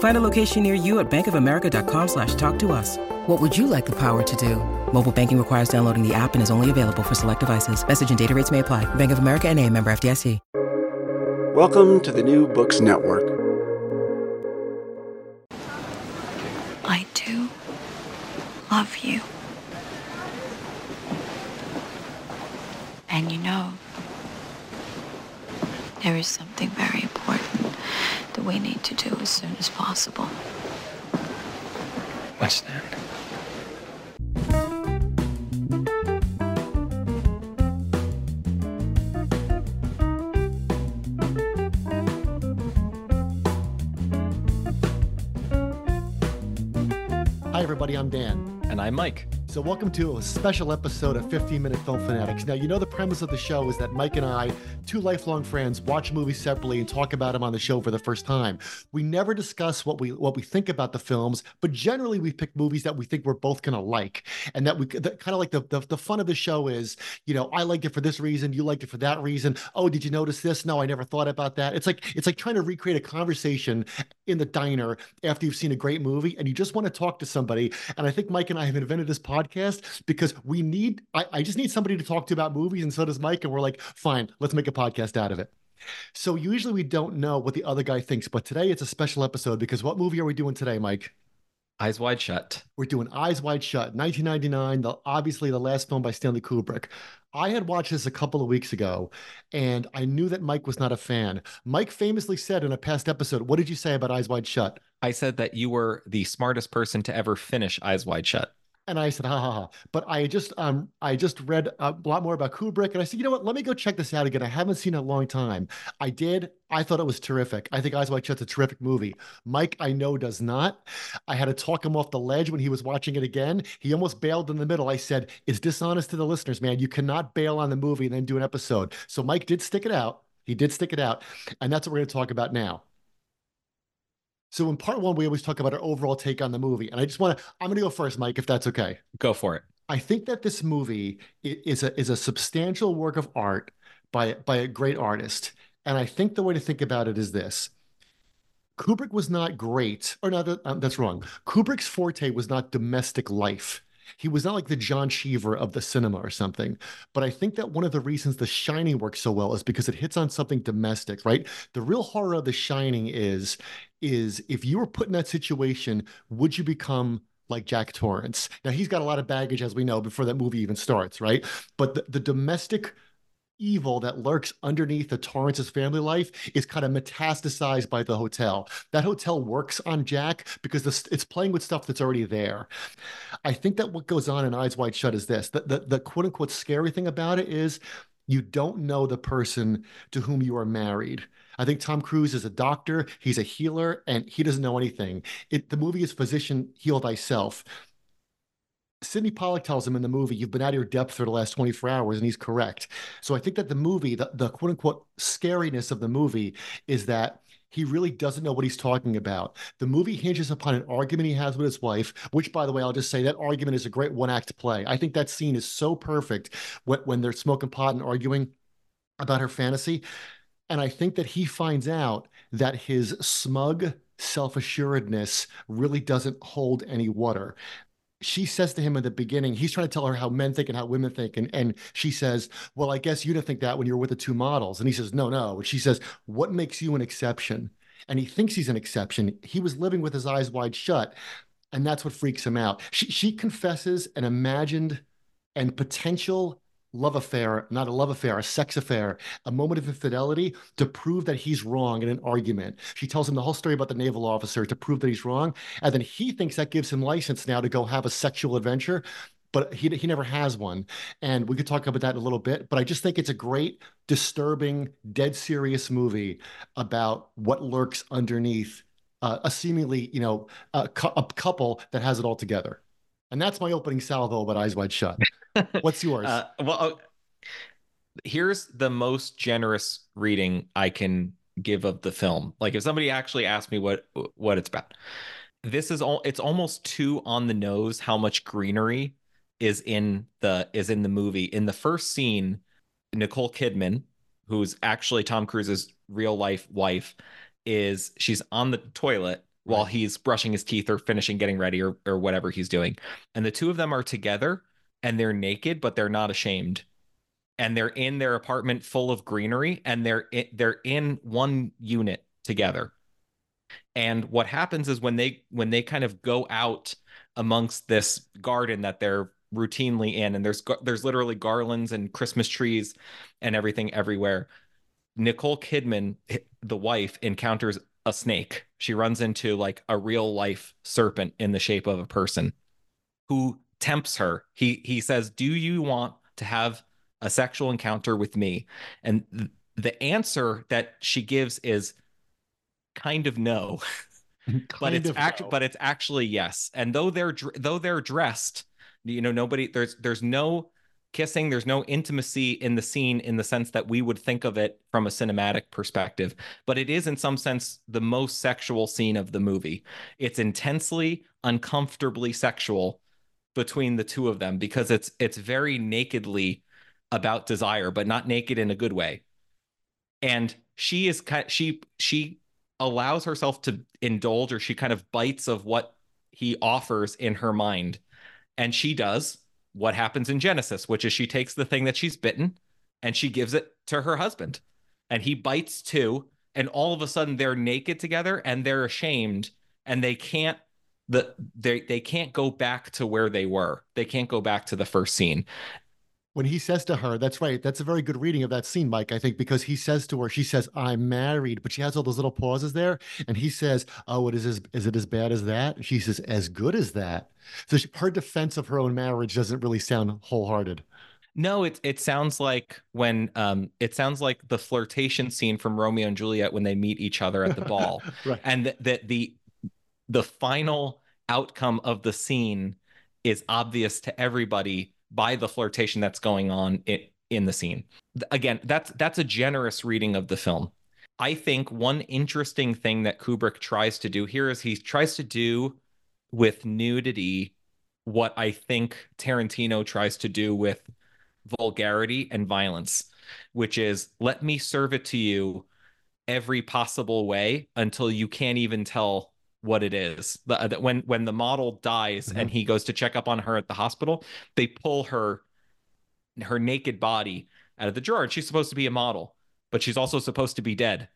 Find a location near you at bankofamerica.com slash talk to us. What would you like the power to do? Mobile banking requires downloading the app and is only available for select devices. Message and data rates may apply. Bank of America and a member FDIC. Welcome to the New Books Network. I do love you. And you know, there is something very important that we need to do as soon as possible. What's that? Hi, everybody. I'm Dan. And I'm Mike. So, welcome to a special episode of 15 Minute Film Fanatics. Now, you know, the premise of the show is that Mike and I, two lifelong friends, watch movies separately and talk about them on the show for the first time. We never discuss what we what we think about the films, but generally we pick movies that we think we're both gonna like, and that we that kind of like the, the the fun of the show is, you know, I liked it for this reason, you liked it for that reason. Oh, did you notice this? No, I never thought about that. It's like it's like trying to recreate a conversation in the diner after you've seen a great movie and you just want to talk to somebody. And I think Mike and I have invented this podcast because we need, I, I just need somebody to talk to about movies, and so does Mike. And we're like, fine, let's make a podcast out of it. So usually we don't know what the other guy thinks, but today it's a special episode because what movie are we doing today, Mike? Eyes Wide Shut. We're doing Eyes Wide Shut, 1999, the, obviously the last film by Stanley Kubrick. I had watched this a couple of weeks ago and I knew that Mike was not a fan. Mike famously said in a past episode, What did you say about Eyes Wide Shut? I said that you were the smartest person to ever finish Eyes Wide Shut. And I said, ha ha ha. But I just um I just read a lot more about Kubrick and I said, you know what, let me go check this out again. I haven't seen it in a long time. I did. I thought it was terrific. I think Eyes Wide Shut's a terrific movie. Mike, I know, does not. I had to talk him off the ledge when he was watching it again. He almost bailed in the middle. I said, it's dishonest to the listeners, man. You cannot bail on the movie and then do an episode. So Mike did stick it out. He did stick it out. And that's what we're going to talk about now. So in part one, we always talk about our overall take on the movie. And I just want to, I'm going to go first, Mike, if that's okay. Go for it. I think that this movie is a is a substantial work of art by by a great artist, and I think the way to think about it is this: Kubrick was not great, or no, that, um, that's wrong. Kubrick's forte was not domestic life. He was not like the John Cheever of the cinema or something. But I think that one of the reasons The Shining works so well is because it hits on something domestic, right? The real horror of The Shining is is if you were put in that situation, would you become like Jack Torrance. Now he's got a lot of baggage, as we know, before that movie even starts, right? But the, the domestic evil that lurks underneath the Torrance's family life is kind of metastasized by the hotel. That hotel works on Jack because the, it's playing with stuff that's already there. I think that what goes on in Eyes Wide Shut is this: the, the, the quote unquote scary thing about it is you don't know the person to whom you are married. I think Tom Cruise is a doctor, he's a healer, and he doesn't know anything. It, the movie is Physician Heal Thyself. Sydney Pollack tells him in the movie, You've been out of your depth for the last 24 hours, and he's correct. So I think that the movie, the, the quote unquote scariness of the movie is that he really doesn't know what he's talking about. The movie hinges upon an argument he has with his wife, which, by the way, I'll just say that argument is a great one act play. I think that scene is so perfect when, when they're smoking pot and arguing about her fantasy. And I think that he finds out that his smug self assuredness really doesn't hold any water she says to him in the beginning, he's trying to tell her how men think and how women think. And, and she says, Well, I guess you didn't think that when you were with the two models. And he says, No, no. And she says, What makes you an exception? And he thinks he's an exception. He was living with his eyes wide shut. And that's what freaks him out. She, she confesses an imagined and potential love affair, not a love affair, a sex affair, a moment of infidelity to prove that he's wrong in an argument. She tells him the whole story about the naval officer to prove that he's wrong. And then he thinks that gives him license now to go have a sexual adventure. But he, he never has one. And we could talk about that in a little bit. But I just think it's a great, disturbing, dead serious movie about what lurks underneath uh, a seemingly, you know, a, cu- a couple that has it all together. And that's my opening salvo about Eyes Wide Shut. What's yours? Uh, well, uh, here's the most generous reading I can give of the film. Like if somebody actually asked me what what it's about, this is all. It's almost too on the nose how much greenery is in the is in the movie. In the first scene, Nicole Kidman, who's actually Tom Cruise's real life wife, is she's on the toilet while he's brushing his teeth or finishing getting ready or, or whatever he's doing. And the two of them are together and they're naked, but they're not ashamed. And they're in their apartment full of greenery and they're in, they're in one unit together. And what happens is when they when they kind of go out amongst this garden that they're routinely in and there's there's literally garlands and Christmas trees and everything everywhere. Nicole Kidman, the wife, encounters a snake. She runs into like a real life serpent in the shape of a person who tempts her. He he says, "Do you want to have a sexual encounter with me?" And th- the answer that she gives is kind of no. but it's actually no. but it's actually yes. And though they're though they're dressed, you know, nobody there's there's no kissing there's no intimacy in the scene in the sense that we would think of it from a cinematic perspective but it is in some sense the most sexual scene of the movie. It's intensely uncomfortably sexual between the two of them because it's it's very nakedly about desire but not naked in a good way. And she is she she allows herself to indulge or she kind of bites of what he offers in her mind. And she does what happens in Genesis, which is she takes the thing that she's bitten and she gives it to her husband. And he bites too. And all of a sudden they're naked together and they're ashamed and they can't the they they can't go back to where they were. They can't go back to the first scene when he says to her, that's right. That's a very good reading of that scene, Mike, I think, because he says to her, she says, I'm married, but she has all those little pauses there. And he says, Oh, it is, as, is it as bad as that? She says, As good as that. So she, her defense of her own marriage doesn't really sound wholehearted. No, it it sounds like when um it sounds like the flirtation scene from Romeo and Juliet when they meet each other at the ball. right. And that the, the the final outcome of the scene is obvious to everybody by the flirtation that's going on in, in the scene. Again, that's that's a generous reading of the film. I think one interesting thing that Kubrick tries to do here is he tries to do with nudity what I think Tarantino tries to do with vulgarity and violence, which is let me serve it to you every possible way until you can't even tell what it is. The, uh, when when the model dies mm-hmm. and he goes to check up on her at the hospital, they pull her her naked body out of the drawer. And she's supposed to be a model, but she's also supposed to be dead.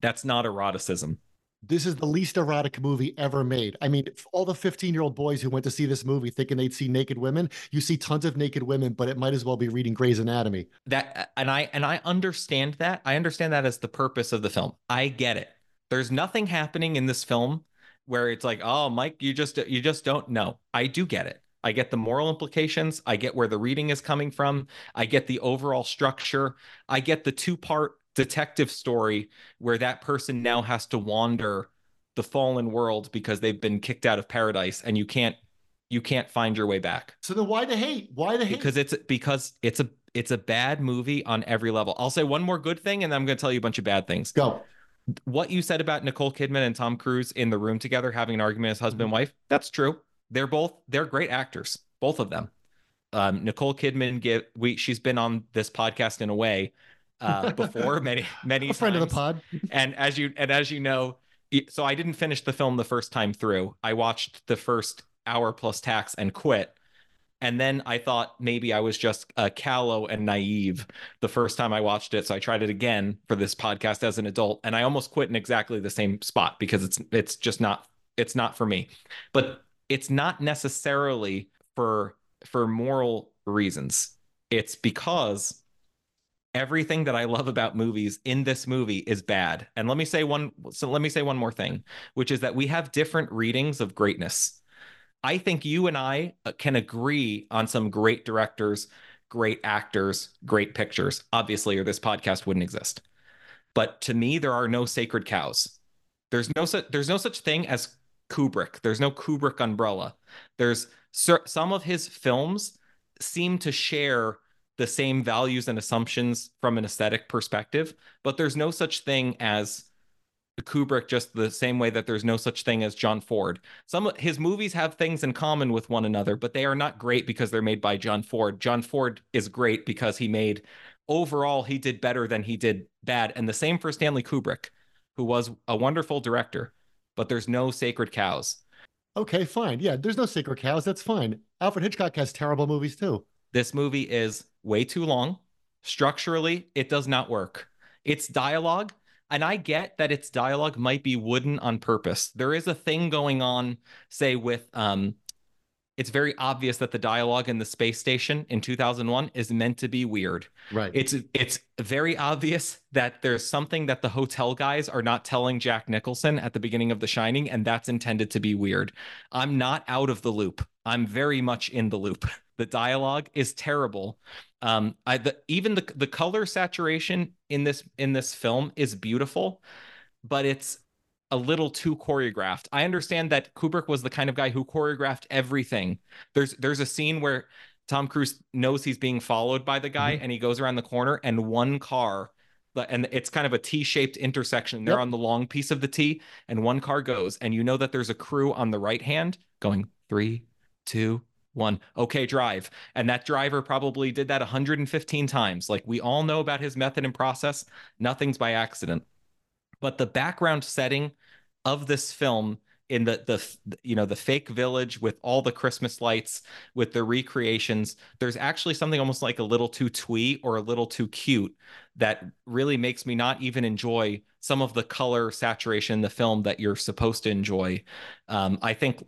That's not eroticism. This is the least erotic movie ever made. I mean, all the 15 year old boys who went to see this movie thinking they'd see naked women, you see tons of naked women, but it might as well be reading Gray's Anatomy. That and I and I understand that. I understand that as the purpose of the film. I get it. There's nothing happening in this film where it's like, oh, Mike, you just you just don't know. I do get it. I get the moral implications. I get where the reading is coming from. I get the overall structure. I get the two part detective story where that person now has to wander the fallen world because they've been kicked out of paradise and you can't you can't find your way back. So then why the hate? Why the hate? Because it's because it's a it's a bad movie on every level. I'll say one more good thing and then I'm going to tell you a bunch of bad things. Go what you said about Nicole Kidman and Tom Cruise in the room together having an argument as husband and mm-hmm. wife, that's true. They're both they're great actors, both of them. Um, Nicole Kidman give we she's been on this podcast in a way uh, before many many a friend of the pod. and as you and as you know, so I didn't finish the film the first time through. I watched the first hour plus tax and quit and then I thought maybe I was just uh, callow and naive the first time I watched it. So I tried it again for this podcast as an adult, and I almost quit in exactly the same spot because it's it's just not it's not for me. But it's not necessarily for for moral reasons. it's because everything that I love about movies in this movie is bad. And let me say one so let me say one more thing, which is that we have different readings of greatness. I think you and I uh, can agree on some great directors, great actors, great pictures, obviously, or this podcast wouldn't exist. But to me, there are no sacred cows. There's no such there's no such thing as Kubrick. There's no Kubrick umbrella. There's some of his films seem to share the same values and assumptions from an aesthetic perspective, but there's no such thing as Kubrick just the same way that there's no such thing as John Ford. Some of his movies have things in common with one another, but they are not great because they're made by John Ford. John Ford is great because he made overall he did better than he did bad. And the same for Stanley Kubrick, who was a wonderful director, but there's no sacred cows. Okay, fine. Yeah, there's no sacred cows. That's fine. Alfred Hitchcock has terrible movies too. This movie is way too long. Structurally, it does not work. Its dialogue and I get that its dialogue might be wooden on purpose. There is a thing going on, say, with um, it's very obvious that the dialogue in the space station in 2001 is meant to be weird. Right. It's it's very obvious that there's something that the hotel guys are not telling Jack Nicholson at the beginning of The Shining, and that's intended to be weird. I'm not out of the loop. I'm very much in the loop. The dialogue is terrible. Um, I the, even the the color saturation in this in this film is beautiful, but it's a little too choreographed. I understand that Kubrick was the kind of guy who choreographed everything. There's there's a scene where Tom Cruise knows he's being followed by the guy mm-hmm. and he goes around the corner and one car and it's kind of a T-shaped intersection. They're yep. on the long piece of the T and one car goes and you know that there's a crew on the right hand going three, two, one. Okay, drive. And that driver probably did that 115 times. Like we all know about his method and process. Nothing's by accident. But the background setting of this film in the the you know the fake village with all the christmas lights with the recreations there's actually something almost like a little too twee or a little too cute that really makes me not even enjoy some of the color saturation in the film that you're supposed to enjoy um, i think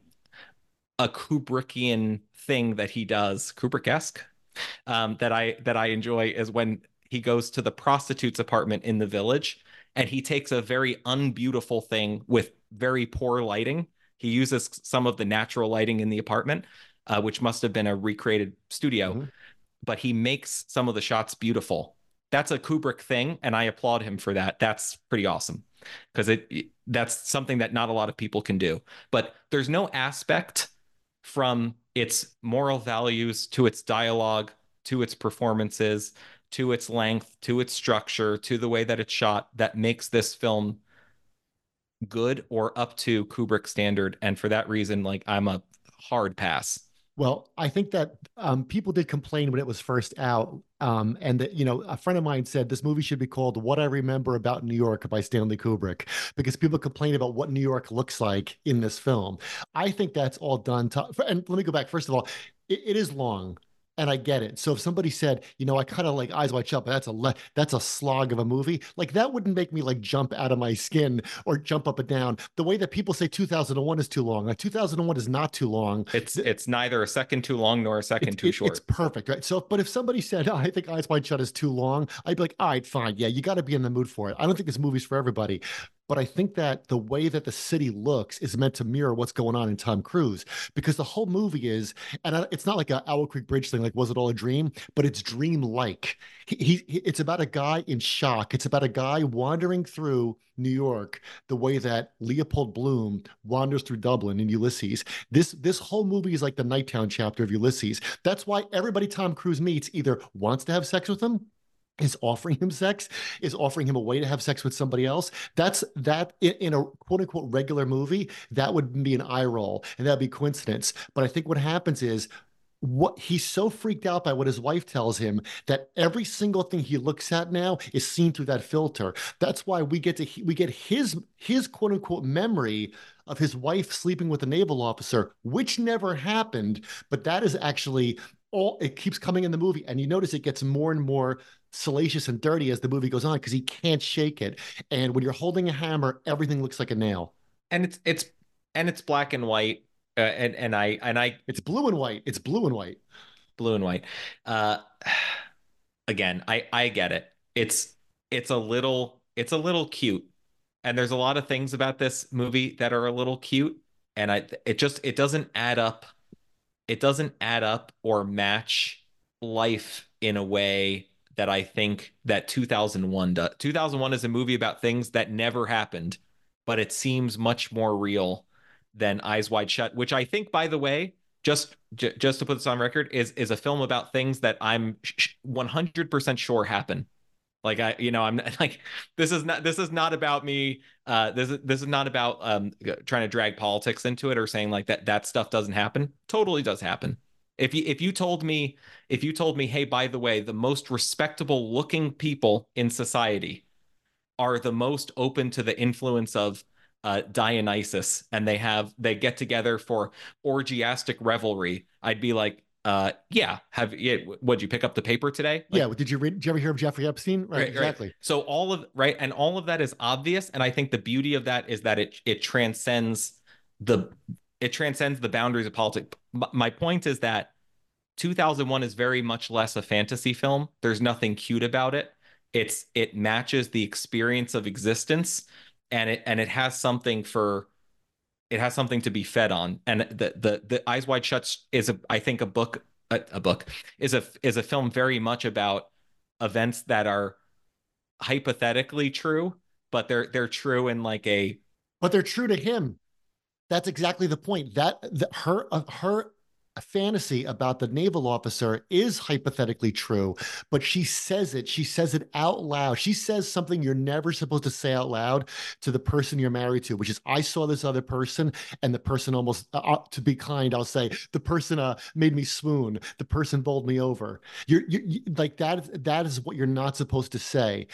a kubrickian thing that he does, Kubrick-esque, um, that I that I enjoy is when he goes to the prostitute's apartment in the village and he takes a very unbeautiful thing with very poor lighting. He uses some of the natural lighting in the apartment, uh, which must have been a recreated studio, mm-hmm. but he makes some of the shots beautiful. That's a Kubrick thing, and I applaud him for that. That's pretty awesome because it, it that's something that not a lot of people can do. But there's no aspect from its moral values to its dialogue to its performances to its length to its structure to the way that it's shot that makes this film good or up to Kubrick standard. And for that reason like I'm a hard pass well, I think that um, people did complain when it was first out, um, and that you know a friend of mine said this movie should be called "What I Remember About New York" by Stanley Kubrick because people complain about what New York looks like in this film. I think that's all done. To, and let me go back. First of all, it, it is long and I get it. So if somebody said, you know, I kind of like Eyes Wide Shut, but that's a le- that's a slog of a movie, like that wouldn't make me like jump out of my skin or jump up and down. The way that people say 2001 is too long, like 2001 is not too long. It's it's neither a second too long nor a second too it, short. It's perfect, right? So, but if somebody said, oh, I think Eyes Wide Shut is too long, I'd be like, all right, fine, yeah, you got to be in the mood for it. I don't think this movie's for everybody. But I think that the way that the city looks is meant to mirror what's going on in Tom Cruise because the whole movie is, and it's not like a Owl Creek Bridge thing, like was it all a dream? But it's dream-like. He, he, it's about a guy in shock. It's about a guy wandering through New York the way that Leopold Bloom wanders through Dublin in Ulysses. This this whole movie is like the Nighttown chapter of Ulysses. That's why everybody Tom Cruise meets either wants to have sex with him is offering him sex, is offering him a way to have sex with somebody else. That's that in, a quote unquote regular movie, that would be an eye roll and that'd be coincidence. But I think what happens is what he's so freaked out by what his wife tells him that every single thing he looks at now is seen through that filter. That's why we get to we get his his quote unquote memory of his wife sleeping with a naval officer, which never happened, but that is actually all it keeps coming in the movie and you notice it gets more and more salacious and dirty as the movie goes on because he can't shake it and when you're holding a hammer everything looks like a nail and it's it's and it's black and white uh, and and i and i it's blue and white it's blue and white blue and white. Uh, again, I I get it. It's it's a little it's a little cute, and there's a lot of things about this movie that are a little cute, and I it just it doesn't add up. It doesn't add up or match life in a way that I think that 2001 does. 2001 is a movie about things that never happened, but it seems much more real than Eyes Wide Shut, which I think, by the way, just j- just to put this on record, is is a film about things that I'm 100% sure happen. Like I, you know, I'm like this is not this is not about me. Uh, this is this is not about um trying to drag politics into it or saying like that that stuff doesn't happen. Totally does happen. If you if you told me if you told me, hey, by the way, the most respectable looking people in society are the most open to the influence of uh, Dionysus, and they have they get together for orgiastic revelry, I'd be like, uh, yeah, have yeah, would you pick up the paper today? Like, yeah, did you read? Did you ever hear of Jeffrey Epstein? Right, right exactly. Right. So all of right, and all of that is obvious, and I think the beauty of that is that it it transcends the it transcends the boundaries of politics. My point is that 2001 is very much less a fantasy film. There's nothing cute about it. It's it matches the experience of existence and it and it has something for it has something to be fed on. And the the the eyes wide shut is a i think a book a, a book is a is a film very much about events that are hypothetically true but they're they're true in like a but they're true to him. That's exactly the point. That the, her uh, her fantasy about the naval officer is hypothetically true, but she says it. She says it out loud. She says something you're never supposed to say out loud to the person you're married to, which is, I saw this other person, and the person almost, uh, uh to be kind, I'll say, the person uh, made me swoon. The person bowled me over. You're, you're you, like that. That is what you're not supposed to say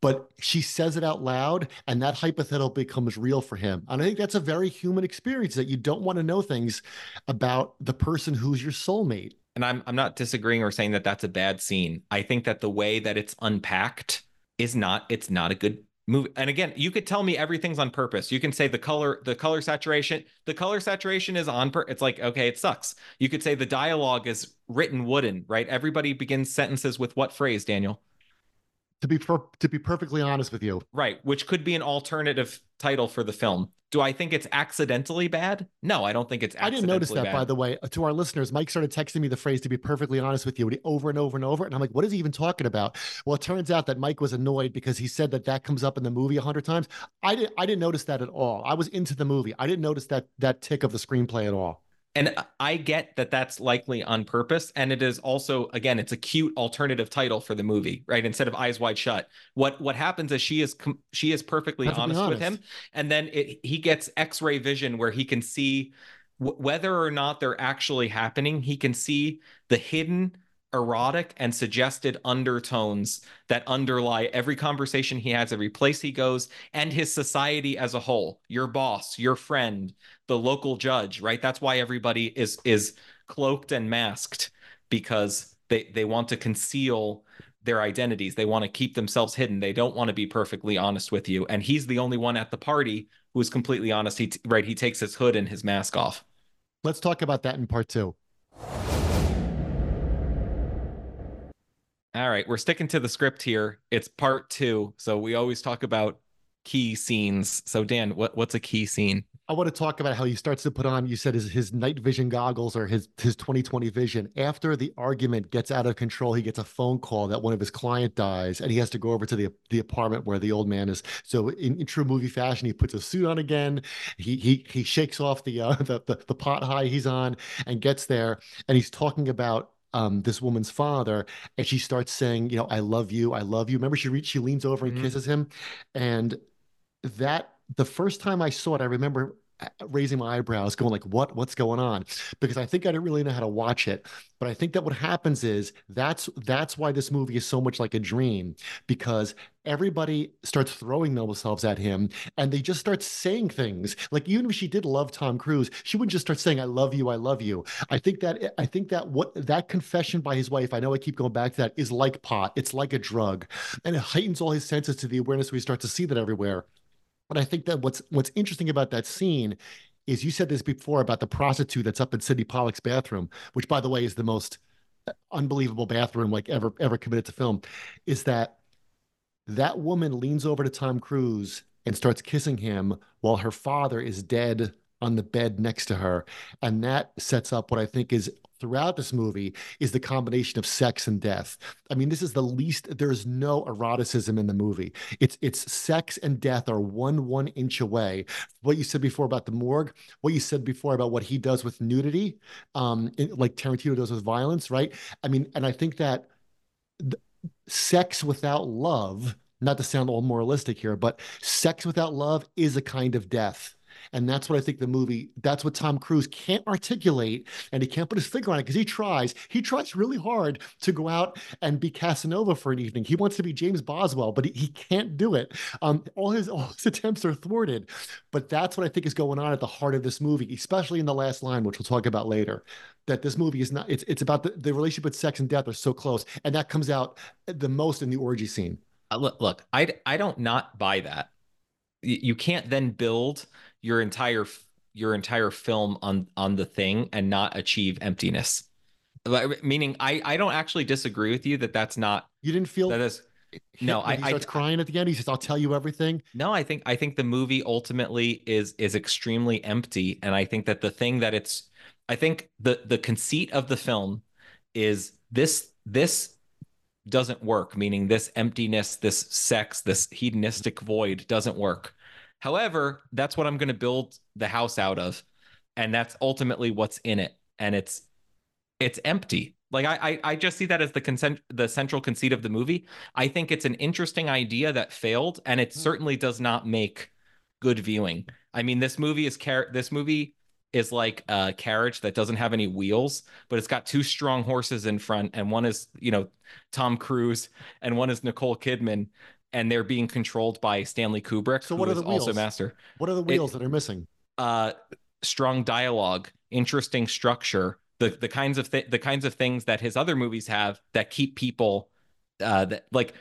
but she says it out loud and that hypothetical becomes real for him. And i think that's a very human experience that you don't want to know things about the person who's your soulmate. And i'm i'm not disagreeing or saying that that's a bad scene. I think that the way that it's unpacked is not it's not a good movie. And again you could tell me everything's on purpose. You can say the color the color saturation the color saturation is on per it's like okay it sucks. You could say the dialogue is written wooden right? Everybody begins sentences with what phrase daniel to be per- to be perfectly honest with you. Right, which could be an alternative title for the film. Do I think it's accidentally bad? No, I don't think it's I didn't notice that bad. by the way. To our listeners, Mike started texting me the phrase to be perfectly honest with you over and over and over and I'm like, what is he even talking about? Well, it turns out that Mike was annoyed because he said that that comes up in the movie a hundred times. I didn't I didn't notice that at all. I was into the movie. I didn't notice that that tick of the screenplay at all. And I get that that's likely on purpose. And it is also, again, it's a cute alternative title for the movie, right? Instead of Eyes Wide Shut. What what happens is she is she is perfectly honest, honest, with him, and then it, he gets X-ray vision where he can see w- whether or not they're actually happening. He can see the hidden erotic and suggested undertones that underlie every conversation he has, every place he goes, and his society as a whole. Your boss, your friend, the local judge, right? That's why everybody is is cloaked and masked because they they want to conceal their identities. They want to keep themselves hidden. They don't want to be perfectly honest with you. And he's the only one at the party who is completely honest. He right, he takes his hood and his mask off. Let's talk about that in part 2. All right, we're sticking to the script here. It's part 2. So we always talk about key scenes. So Dan, what what's a key scene? I want to talk about how he starts to put on, you said his, his night vision goggles or his, his 2020 vision. After the argument gets out of control, he gets a phone call that one of his client dies and he has to go over to the, the apartment where the old man is. So in, in true movie fashion, he puts a suit on again. He, he, he shakes off the, uh, the, the, the pot high he's on and gets there. And he's talking about um, this woman's father, and she starts saying, "You know, I love you, I love you." Remember, she re- she leans over and mm-hmm. kisses him, and that the first time I saw it, I remember uh, raising my eyebrows going like what what's going on? Because i think i didn't really know how to watch it. But i think that what happens is that's that's why this movie is so much like a dream because everybody starts throwing themselves at him and they just start saying things. Like even if she did love tom cruise she wouldn't just start saying i love you i love you. I think that i think that what that confession by his wife i know i keep going back to that is like pot. It's like a drug. And it heightens all his senses to the awareness we start to see that everywhere but I think that what's what's interesting about that scene is you said this before about the prostitute that's up in Sydney Pollack's bathroom, which by the way is the most uh, unbelievable bathroom like ever ever committed to film is that that woman leans over to Tom Cruise and starts kissing him while her father is dead on the bed next to her. And that sets up what i think is throughout this movie is the combination of sex and death. I mean, this is the least there's no eroticism in the movie. It's it's sex and death are one one inch away. What you said before about the morgue, what you said before about what he does with nudity, um, like Tarantino does with violence, right? I mean, and I think that sex without love, not to sound all moralistic here, but sex without love is a kind of death and that's what I think the movie, that's what Tom Cruise can't articulate and he can't put his finger on it because he tries. He tries really hard to go out and be Casanova for an evening. He wants to be James Boswell, but he, he can't do it. Um, all his all his attempts are thwarted. But that's what I think is going on at the heart of this movie, especially in the last line, which we'll talk about later. That this movie is not, it's it's about the, the relationship with sex and death are so close. And that comes out the most in the orgy scene. Uh, look, look, I I don't not buy that. You can't then build your entire your entire film on on the thing and not achieve emptiness. Meaning i i don't actually disagree with you that that's not you didn't feel that is no i he starts I, crying at the end he says i'll tell you everything. No i think i think the movie ultimately is is extremely empty. And i think that the thing that it's i think the the conceit of the film is this this doesn't work meaning this emptiness this sex this hedonistic void doesn't work However, that's what I'm going to build the house out of, and that's ultimately what's in it, and it's it's empty. Like I, I, I just see that as the consent, the central conceit of the movie. I think it's an interesting idea that failed, and it hmm. certainly does not make good viewing. I mean, this movie is car- this movie is like a carriage that doesn't have any wheels, but it's got two strong horses in front, and one is you know Tom Cruise, and one is Nicole Kidman, and they're being controlled by Stanley Kubrick, so what are the wheels? also master. What are the wheels it, that are missing? Uh, strong dialogue, interesting structure, the the kinds of th- the kinds of things that his other movies have that keep people uh, that like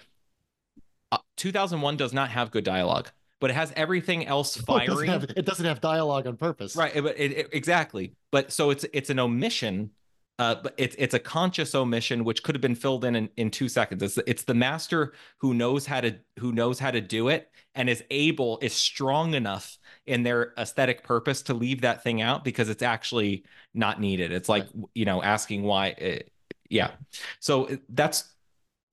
uh, 2001 does not have good dialogue but it has everything else firing. Oh, it, doesn't have, it, doesn't have, dialogue on purpose, right? But it, it, exactly. But so it's it's an omission uh, but it's it's a conscious omission which could have been filled in, in in two seconds. It's it's the master who knows how to who knows how to do it and is able is strong enough in their aesthetic purpose to leave that thing out because it's actually not needed. It's like right. you know asking why. It, yeah, so that's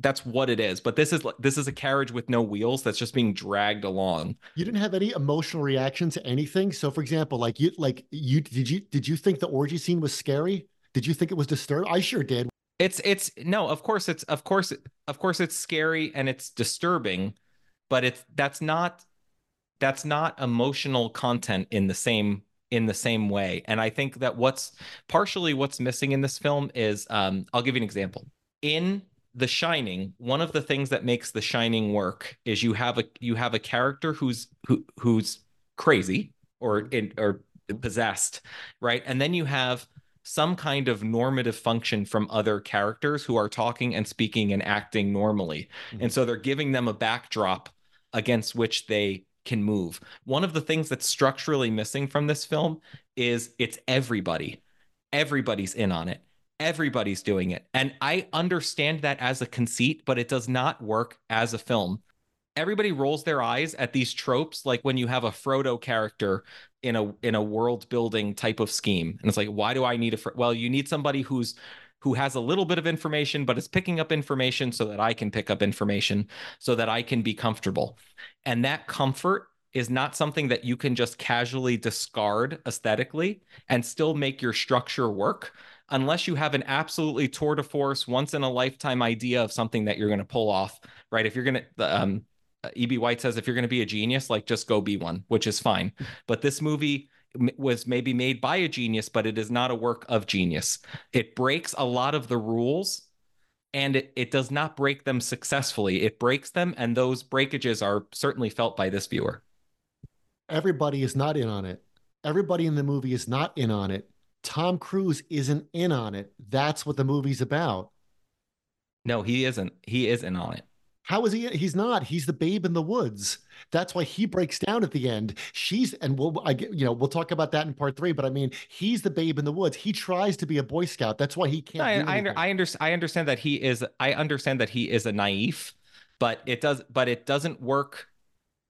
that's what it is. But this is this is a carriage with no wheels that's just being dragged along. You didn't have any emotional reaction to anything. So, for example, like you like you did you did you think the orgy scene was scary? Did you think it was disturbing? I sure did. It's it's no, of course it's of course of course it's scary and it's disturbing, but it's that's not that's not emotional content in the same in the same way. And I think that what's partially what's missing in this film is um, I'll give you an example. In The Shining, one of the things that makes The Shining work is you have a you have a character who's who who's crazy or in or possessed, right? And then you have some kind of normative function from other characters who are talking and speaking and acting normally. Mm-hmm. And so they're giving them a backdrop against which they can move. One of the things that's structurally missing from this film is it's everybody. Everybody's in on it. Everybody's doing it. And I understand that as a conceit, but it does not work as a film everybody rolls their eyes at these tropes like when you have a frodo character in a in a world building type of scheme and it's like why do i need a fr-? well you need somebody who's who has a little bit of information but is picking up information so that i can pick up information so that i can be comfortable and that comfort is not something that you can just casually discard aesthetically and still make your structure work unless you have an absolutely tour de force once in a lifetime idea of something that you're going to pull off right if you're going to um, EB White says if you're going to be a genius, like just go be one, which is fine. But this movie was maybe made by a genius, but it is not a work of genius. It breaks a lot of the rules and it, it does not break them successfully. It breaks them, and those breakages are certainly felt by this viewer. Everybody is not in on it. Everybody in the movie is not in on it. Tom Cruise isn't in on it. That's what the movie's about. No, he isn't. He isn't on it How is he? He's not. He's the babe in the woods. That's why he breaks down at the end. She's and we'll I get you know we'll talk about that in part three. But I mean, he's the babe in the woods. He tries to be a Boy Scout. That's why he can't. I, I, under, I, under, I understand that he is. I understand that he is a naive, but it does. But it doesn't work.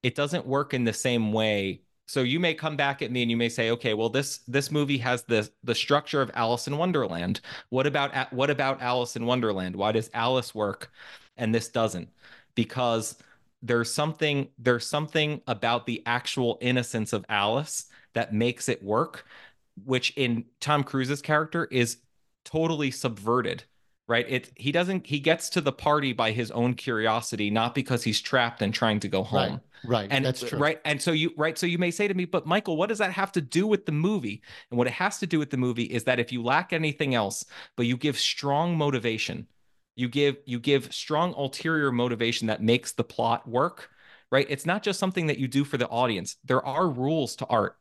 It doesn't work in the same way. So you may come back at me and you may say, okay, well this this movie has the the structure of Alice in Wonderland. What about what about Alice in Wonderland? Why does Alice work and this doesn't? Because there's something there's something about the actual innocence of Alice that makes it work, which in Tom Cruise's character is totally subverted right? It he doesn't he gets to the party by his own curiosity not because he's trapped and trying to go home. Right, right. and that's true. right and so you right so you may say to me but michael what does that have to do with the movie? And what it has to do with the movie is that if you lack anything else but you give strong motivation you give you give strong ulterior motivation that makes the plot work right? It's not just something that you do for the audience. There are rules to art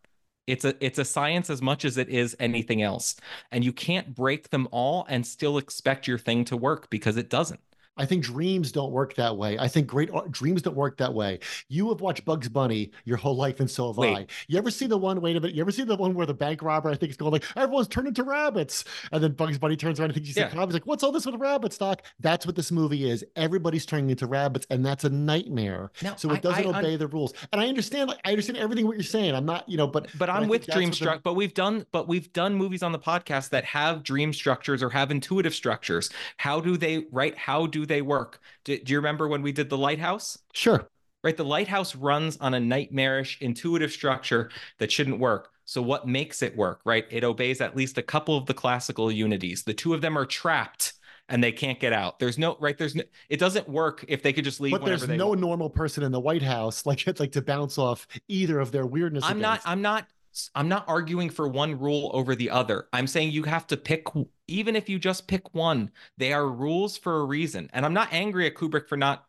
it's a it's a science as much as it is anything else. And you can't break them all and still expect your thing to work because it doesn't I think dreams don't work that way. I think great art, dreams don't work that way. You have watched Bugs Bunny your whole life, and so have Wait. I. You ever see the one? Wait a minute. You ever see the one where the bank robber? I think it's going like everyone's turned into rabbits, and then Bugs Bunny turns around and thinks he's Yeah. a cop. He's like, "What's all this with rabbits, Doc?" That's what this movie is. Everybody's turning into rabbits, and that's a nightmare. No, so it I- doesn't I obey the rules. And I understand. Like, I understand everything what you're saying. I'm not, you know, but but I I'm with Dreamstruck. the- But we've done, but we've done movies on the podcast that have dream structures or have intuitive structures. How do they, right? How do they work? Do, do you remember when we did the lighthouse? Sure. Right, the lighthouse runs on a nightmarish, intuitive structure that shouldn't work. So what makes it work? Right, it obeys at least a couple of the classical unities. The two of them are trapped and they can't get out. There's no right. There's no. It doesn't work if they could just leave. But there's no want. normal person in the White House like it's like to bounce off either of their weirdness. I'm not. I'm not I'm not arguing for one rule over the other. I'm saying you have to pick even if you just pick one, they are rules for a reason. And I'm not angry at Kubrick for not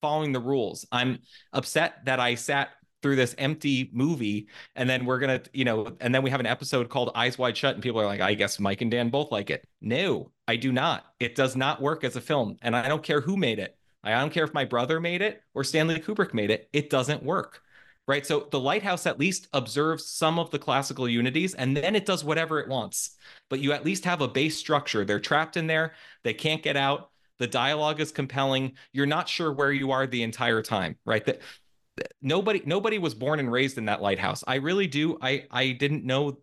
following the rules. I'm upset that I sat through this empty movie and then we're going to, you know, and then we have an episode called Eyes Wide Shut and people are like, "I guess Mike and Dan both like it." No, I do not. It does not work as a film and I don't care who made it. I don't care if my brother made it or Stanley Kubrick made it. It doesn't work right? So the lighthouse at least observes some of the classical unities and then it does whatever it wants. But you at least have a base structure. They're trapped in there, they can't get out. The dialogue is compelling. You're not sure where you are the entire time, right? That nobody nobody was born and raised in that lighthouse. I really do. I I didn't know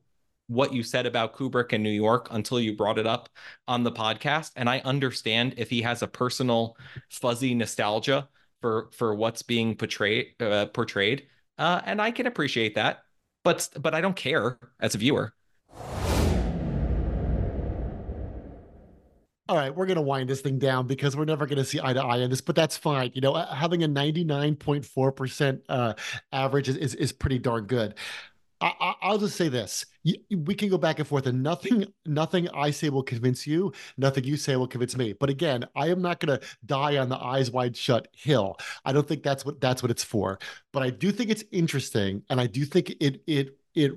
what you said about Kubrick and New York until you brought it up on the podcast and I understand if he has a personal fuzzy nostalgia for for what's being portrayed uh, portrayed uh, and I can appreciate that, but but I don't care as a viewer. all right, we're going to wind this thing down because we're never going to see eye to eye on this, but that's fine. You know, uh, having a 99.4% uh, average is, is, is pretty darn good. I, I, I'll just say this: we can go back and forth, and nothing, nothing I say will convince you. Nothing you say will convince me. But again, I am not going to die on the eyes wide shut hill. I don't think that's what that's what it's for. But I do think it's interesting, and I do think it it it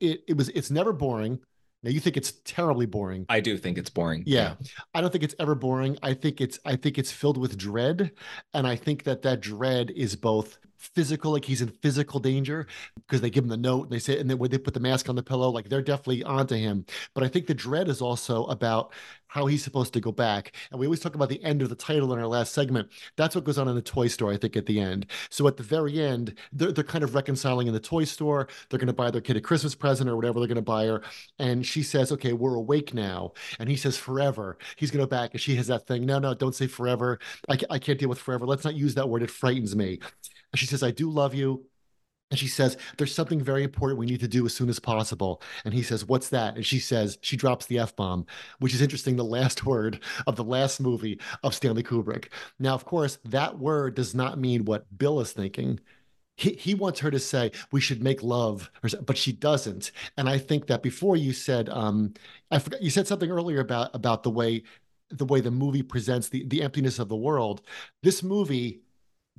it it was it's never boring. Now you think it's terribly boring. I do think it's boring. Yeah. I don't think it's ever boring. I think it's I think it's filled with dread, and I think that that dread is both physical, like he's in physical danger because they give him the note and they say, and then when they put the mask on the pillow, like they're definitely onto him. But I think the dread is also about how he's supposed to go back. And we always talk about the end of the title in our last segment. That's what goes on in the toy store, I think, at the end. So at the very end, they're, they're kind of reconciling in the toy store. They're going to buy their kid a Christmas present or whatever they're going to buy her. And she says, okay, we're awake now. And he says, forever. He's going to go back. And she has that thing. No, no, don't say forever. I, I can't deal with forever. Let's not use that word. It frightens me. And she says, I do love you. And she says, There's something very important we need to do as soon as possible. And he says, What's that? And she says, She drops the F bomb, which is interesting, the last word of the last movie of Stanley Kubrick. Now, of course, that word does not mean what Bill is thinking. He, he wants her to say we should make love, but she doesn't. And I think that before you said, um, I forgot you said something earlier about about the way the way the movie presents the the emptiness of the world. This movie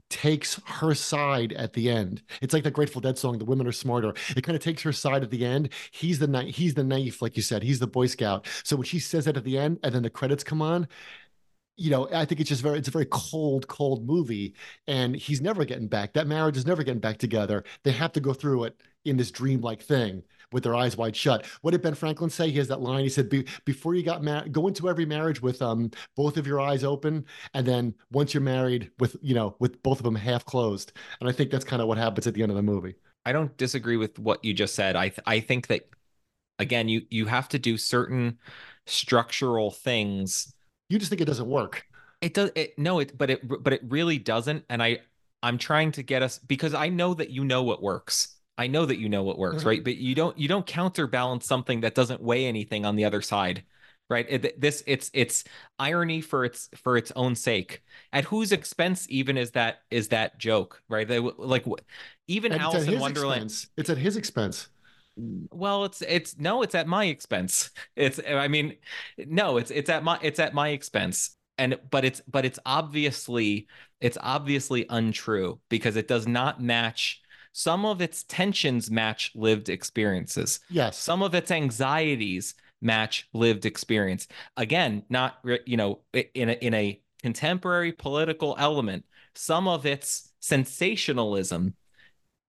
takes her side at the end. It's like the Grateful Dead song, "The Women Are Smarter." It kind of takes her side at the end. He's the kni- he's the knife, like you said. He's the Boy Scout. So when she says that at the end, and then the credits come on, you know, I think it's just very, it's a very cold, cold movie. And he's never getting back. That marriage is never getting back together. They have to go through it in this dreamlike thing with their eyes wide shut. What did Ben Franklin say? He has that line. He said, Be- "Before you got married, go into every marriage with um both of your eyes open, and then once you're married, with you know with both of them half closed." And I think that's kind of what happens at the end of the movie. I don't disagree with what you just said. I th- I think that again, you you have to do certain structural things. You just think it doesn't work. It does. It no. It but it but it really doesn't. And I I'm trying to get us because I know that you know what works. I know that you know what works, Mhm. right? But you don't you don't counterbalance something that doesn't weigh anything on the other side, right? It, this it's it's irony for its for its own sake. At whose expense even is that is that joke, right? They like even And Alice in Wonderland. expense. It's at his expense. Well, it's it's no, it's at my expense. It's I mean, no, it's it's at my it's at my expense. And but it's but it's obviously it's obviously untrue because it does not match some of its tensions match lived experiences. Yes. Some of its anxieties match lived experience. Again, not you know in a in a contemporary political element. Some of its sensationalism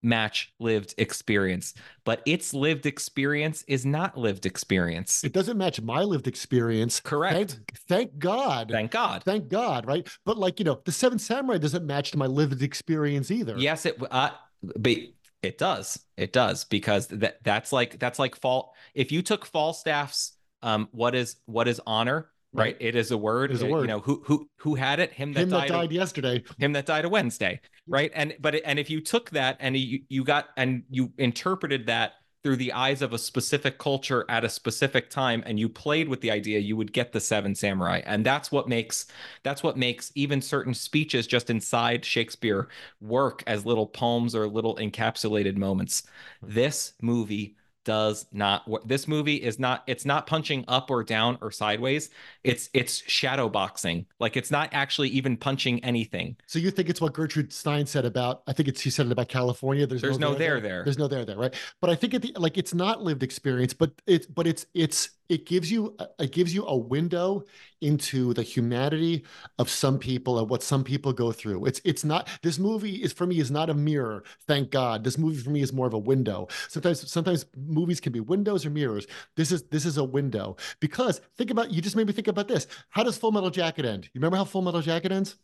match lived experience, but its lived experience is not lived experience. It doesn't match my lived experience. Correct. Thank, thank God. Thank God. Thank God, right? But like, you know, the Seven Samurai doesn't match my lived experience either. Yes, it uh, but it does. It does because that that's like that's like fall. If you took Falstaff's um, what is what is honor? Right, it is a word. It is a word. You know who who who had it? Him that Him that died. died yesterday. him that died a Wednesday, right? And but and if you took that and you you got and you interpreted that through the eyes of a specific culture at a specific time and you played with the idea you would get the seven samurai. And that's what makes that's what makes even certain speeches just inside Shakespeare work as little poems or little encapsulated moments. Hmm. This movie does not work this movie is not it's not punching up or down or sideways it's it's shadow boxing like it's not actually even punching anything So you think it's what Gertrude Stein said about? I think it's she said it about California. There's, There's no there there. There's no there there, right? But I think at the like it's not lived experience, but it's but it's it's it gives you it gives you a window into the humanity of some people and what some people go through. It's it's not this movie is for me is not a mirror. Thank God, this movie for me is more of a window. Sometimes sometimes movies can be windows or mirrors. This is this is a window because think about you just made me think about this. How does Full Metal Jacket end? You remember how Full Metal Jacket ends?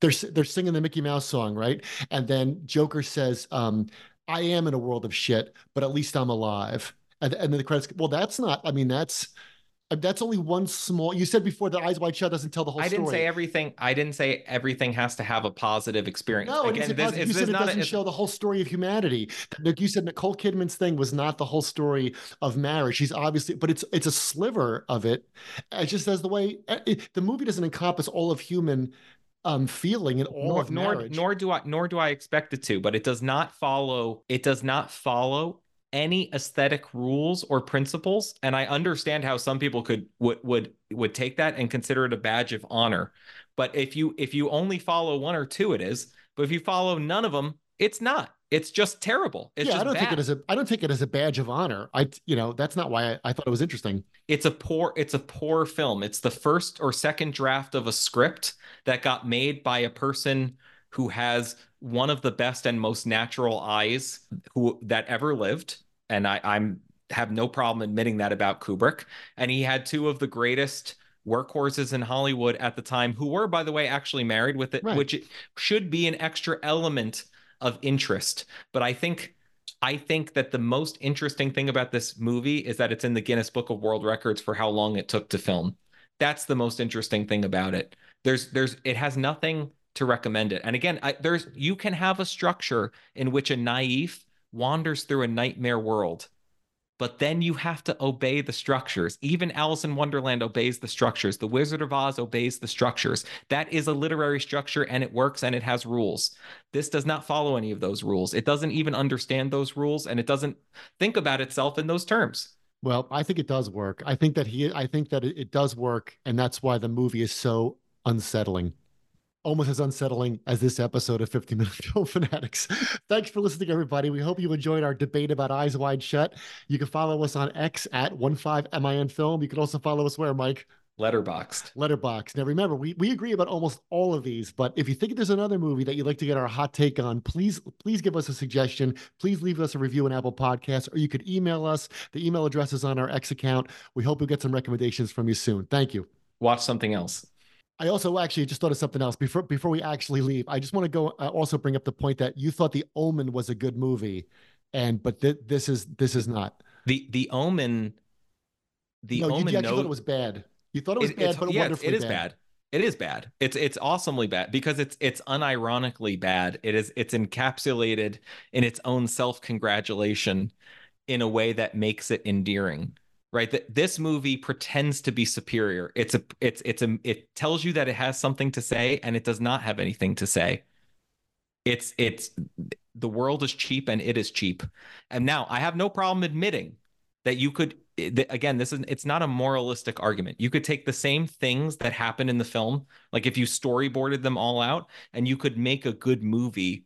they're they're singing the Mickey Mouse song, right? And then Joker says, um, "I am in a world of shit, but at least I'm alive." And, and then the credits. Well, that's not. I mean, that's uh, that's only one small. You said before that Eyes Wide Shut doesn't tell the whole I didn't story. say everything. I didn't say everything has to have a positive experience. No, Again, Again, this, it's, you this said it doesn't it's- show the whole story of humanity. Like you said, Nicole Kidman's thing was not the whole story of marriage. She's obviously, but it's it's a sliver of it. It just says the way it, the movie doesn't encompass all of human um feeling and all nor, of nor marriage. nor do I nor do I expect it to, but it does not follow it does not follow any aesthetic rules or principles and I understand how some people could would would would take that and consider it a badge of honor. But if you if you only follow one or two it is, but if you follow none of them, it's not. It's just terrible. It's yeah, just I don't take it as a I don't take it as a badge of honor. I you know that's not why I, I thought it was interesting. it's a poor it's a poor film it's the first or second draft of a script that got made by a person who has one of the best and most natural eyes who that ever lived and i i'm have no problem admitting that about kubrick and he had two of the greatest workhorses in hollywood at the time who were by the way actually married with it Right. which should be an extra element of interest but i think I think that the most interesting thing about this movie is that it's in the Guinness Book of World Records for how long it took to film. That's the most interesting thing about it. There's there's it has nothing to recommend it. And again, I, there's you can have a structure in which a naive wanders through a nightmare world. But then you have to obey the structures. Even Alice in Wonderland obeys the structures. The Wizard of Oz obeys the structures. That is a literary structure and it works and it has rules. This does not follow any of those rules. It doesn't even understand those rules and it doesn't think about itself in those terms. Well, I think it does work. I think that he I think that it, it does work, and that's why the movie is so unsettling. Almost as unsettling as this episode of 15 Minute Film Fanatics. Thanks for listening, everybody. We hope you enjoyed our debate about Eyes Wide Shut. You can follow us on X at 15MIN Film. You can also follow us where, Mike? Letterboxed. Letterboxd. Now, remember, we, we agree about almost all of these, but if you think there's another movie that you'd like to get our hot take on, please please give us a suggestion. Please leave us a review on Apple Podcasts, or you could email us. The email address is on our X account. We hope we get some recommendations from you soon. Thank you. Watch something else. I also actually just thought of something else before before we actually leave. I just want to go uh, also bring up the point that you thought The Omen was a good movie, and but th- this is this is not. The The Omen. The no, Omen. you, you actually no- thought it was bad. You thought it was It- bad, but yeah, it is bad. It is bad. It's it's awesomely bad because it's it's unironically bad. It is it's encapsulated in its own self-congratulation in a way that makes it endearing. Right? That this movie pretends to be superior. It's a it's it's a it tells you that it has something to say and it does not have anything to say. It's it's the world is cheap and it is cheap. And now I have no problem admitting that you could eh, again this is it's not a moralistic argument you could take the same things that happen in the film like if you storyboarded them all out and you could make a good movie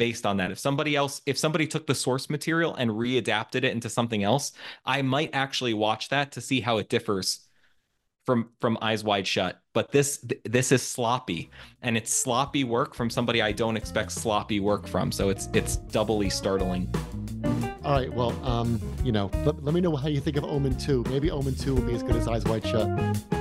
based on that if somebody else if somebody took the source material and readapted it into something else i might actually watch that to see how it differs from from eyes wide shut but this this is sloppy and it's sloppy work from somebody i don't expect sloppy work from so it's it's doubly startling All right. Well, um, you know, let, let me know how you think of Omen 2. Maybe Omen 2 will be as good as Eyes Wide Shut.